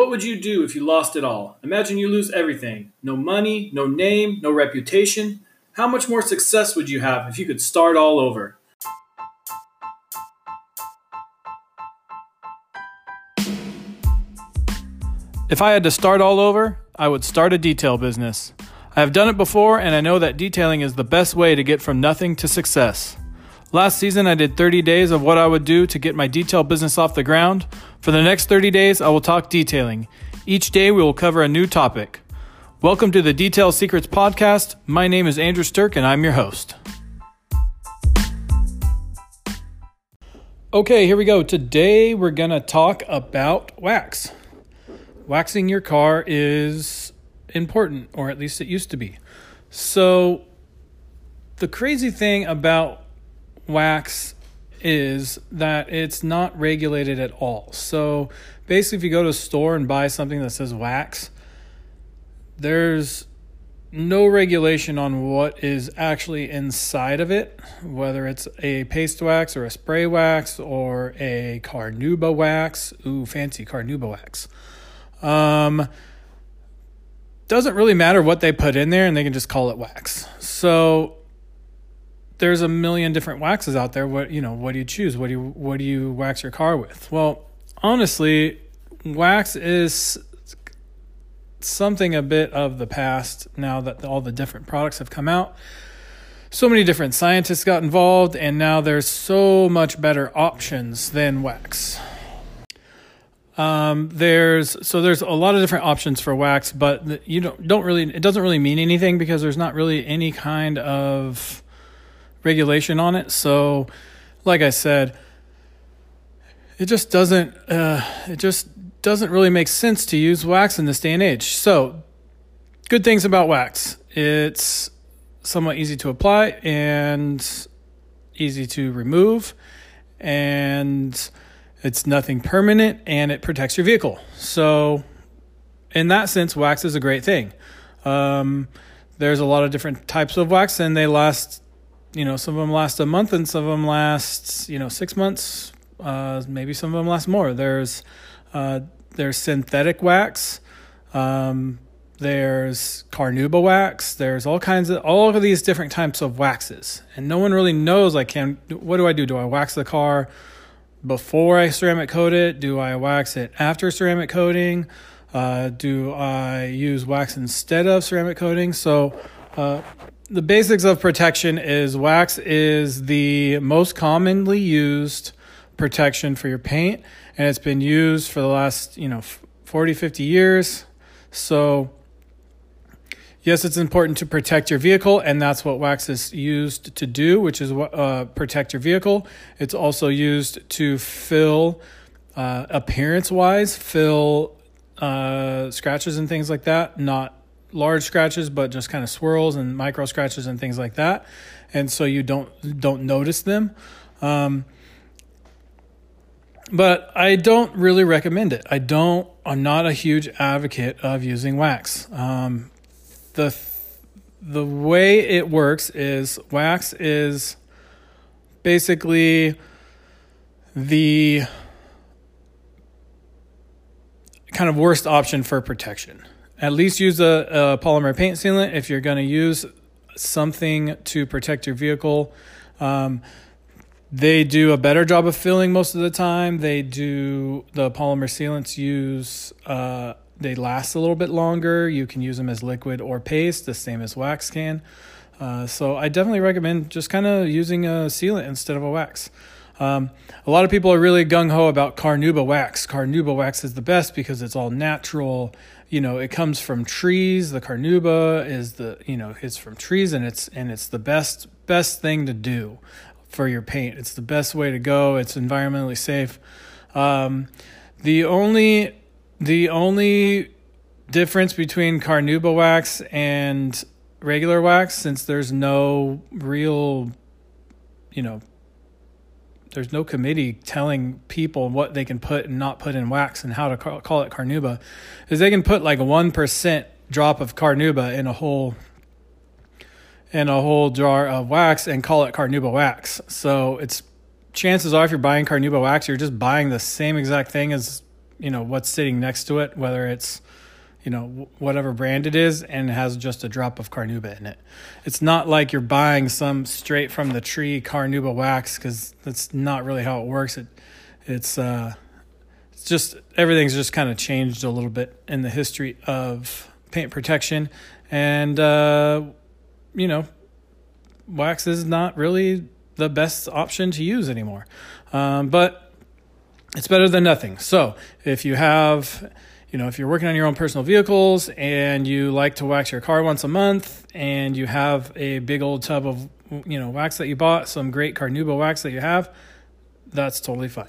What would you do if you lost it all? Imagine you lose everything no money, no name, no reputation. How much more success would you have if you could start all over? If I had to start all over, I would start a detail business. I have done it before, and I know that detailing is the best way to get from nothing to success. Last season, I did 30 days of what I would do to get my detail business off the ground. For the next 30 days, I will talk detailing. Each day, we will cover a new topic. Welcome to the Detail Secrets Podcast. My name is Andrew Stirk, and I'm your host. Okay, here we go. Today, we're going to talk about wax waxing your car is important, or at least it used to be. So, the crazy thing about wax is that it's not regulated at all. So, basically, if you go to a store and buy something that says wax, there's no regulation on what is actually inside of it, whether it's a paste wax or a spray wax or a carnauba wax. Ooh, fancy carnauba wax. Um, doesn't really matter what they put in there, and they can just call it wax. So there's a million different waxes out there. What you know, what do you choose? What do you what do you wax your car with? Well, honestly, wax is something a bit of the past now that all the different products have come out. So many different scientists got involved, and now there's so much better options than wax. Um, there's so there's a lot of different options for wax, but you don't don't really it doesn't really mean anything because there's not really any kind of regulation on it. So, like I said, it just doesn't uh, it just doesn't really make sense to use wax in this day and age. So, good things about wax: it's somewhat easy to apply and easy to remove, and it's nothing permanent and it protects your vehicle. So, in that sense, wax is a great thing. Um, there's a lot of different types of wax, and they last, you know, some of them last a month, and some of them last, you know, six months. Uh, maybe some of them last more. There's uh, there's synthetic wax. Um, there's carnauba wax. There's all kinds of all of these different types of waxes, and no one really knows. Like, can what do I do? Do I wax the car? before I ceramic coat it? Do I wax it after ceramic coating? Uh, do I use wax instead of ceramic coating? So, uh, the basics of protection is wax is the most commonly used protection for your paint, and it's been used for the last, you know, 40, 50 years. So, yes, it's important to protect your vehicle, and that's what wax is used to do, which is uh, protect your vehicle. It's also used to fill, uh, appearance wise, fill uh, scratches and things like that. Not large scratches, but just kind of swirls and micro scratches and things like that. And so you don't don't notice them. Um, but I don't really recommend it. I don't. I'm not a huge advocate of using wax. Um, the the way it works is wax is basically the kind of worst option for protection. At least use a, a polymer paint sealant if you're going to use something to protect your vehicle. Um, they do a better job of filling most of the time. They do the polymer sealants use uh, they last a little bit longer. You can use them as liquid or paste, the same as wax can. Uh, so I definitely recommend just kind of using a sealant instead of a wax. Um, a lot of people are really gung ho about carnauba wax. Carnauba wax is the best because it's all natural. You know, it comes from trees. The carnauba is the you know it's from trees and it's and it's the best best thing to do for your paint. It's the best way to go. It's environmentally safe. Um, the only the only difference between carnauba wax and regular wax, since there's no real, you know, there's no committee telling people what they can put and not put in wax and how to call it carnauba, is they can put like a one percent drop of carnauba in a whole in a whole jar of wax and call it carnauba wax. So it's chances are if you're buying carnauba wax, you're just buying the same exact thing as you know what's sitting next to it, whether it's you know whatever brand it is and has just a drop of carnauba in it. It's not like you're buying some straight from the tree carnauba wax because that's not really how it works. It it's uh it's just everything's just kind of changed a little bit in the history of paint protection. And uh you know wax is not really the best option to use anymore. Um, but it's better than nothing. So if you have you know, if you're working on your own personal vehicles and you like to wax your car once a month and you have a big old tub of, you know, wax that you bought, some great Carnauba wax that you have, that's totally fine.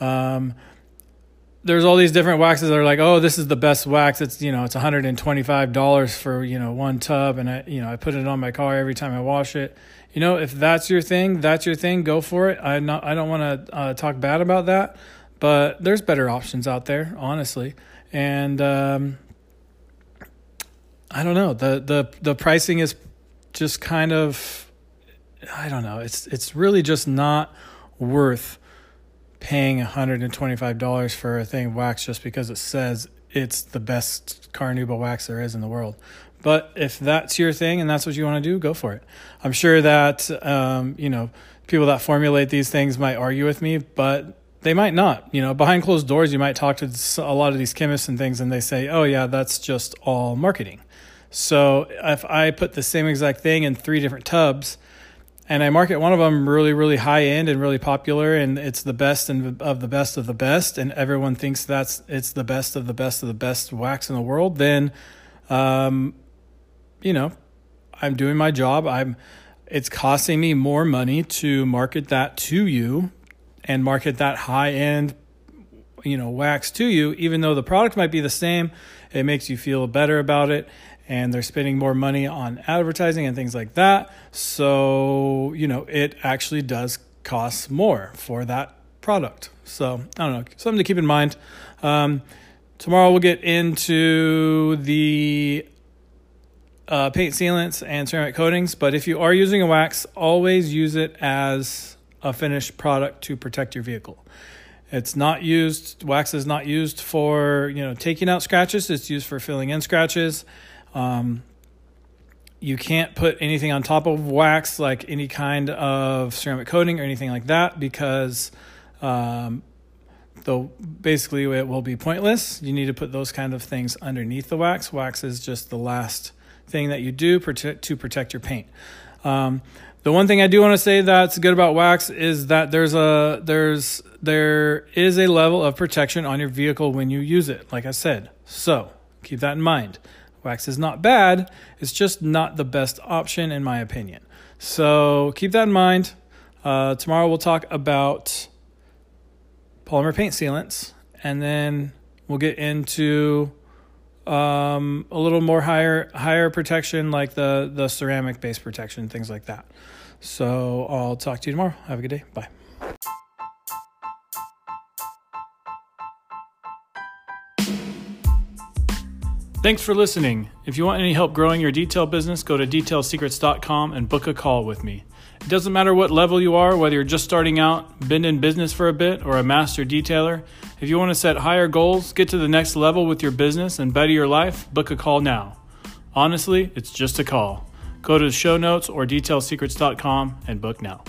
Um, there's all these different waxes that are like, oh, this is the best wax. It's you know, it's $125 for you know one tub, and I you know I put it on my car every time I wash it. You know, if that's your thing, that's your thing. Go for it. I not I don't want to uh, talk bad about that, but there's better options out there, honestly and um, I don't know the the the pricing is just kind of I don't know it's it's really just not worth paying $125 for a thing of wax just because it says it's the best carnauba wax there is in the world. But if that's your thing and that's what you want to do, go for it. I'm sure that um, you know people that formulate these things might argue with me, but they might not. You know, behind closed doors, you might talk to a lot of these chemists and things, and they say, "Oh yeah, that's just all marketing." So if I put the same exact thing in three different tubs, and I market one of them really, really high end and really popular, and it's the best and of the best of the best, and everyone thinks that's it's the best of the best of the best wax in the world, then, um, you know, I'm doing my job. I'm. It's costing me more money to market that to you and market that high end you know wax to you even though the product might be the same it makes you feel better about it and they're spending more money on advertising and things like that. So you know it actually does cost more for that product. So i don't know something to keep in mind. Um, tomorrow we'll get into the uh, paint sealants and ceramic coatings but if you are using a wax always use it as a finished product to protect your vehicle. It's not used, wax is not used for, you know, taking out scratches. It's used for filling in scratches. Um, you can't put anything on top of wax, like any kind of ceramic coating or anything like that, because um, though basically it will be pointless. You need to put those kind of things underneath the wax. Wax is just the last thing that you do to protect your paint. Um, the one thing I do want to say that's good about wax is that there's a there's there is a level of protection on your vehicle when you use it, like I said. So keep that in mind. Wax is not bad, it's just not the best option in my opinion. So keep that in mind. Uh, tomorrow we'll talk about polymer paint sealants, and then we'll get into um, a little more higher higher protection, like the the ceramic base protection, things like that. So I'll talk to you tomorrow. Have a good day. Bye. Thanks for listening. If you want any help growing your detail business, go to detailsecrets.com and book a call with me. It doesn't matter what level you are, whether you're just starting out, been in business for a bit, or a master detailer. If you want to set higher goals, get to the next level with your business, and better your life, book a call now. Honestly, it's just a call. Go to the show notes or detailsecrets.com and book now.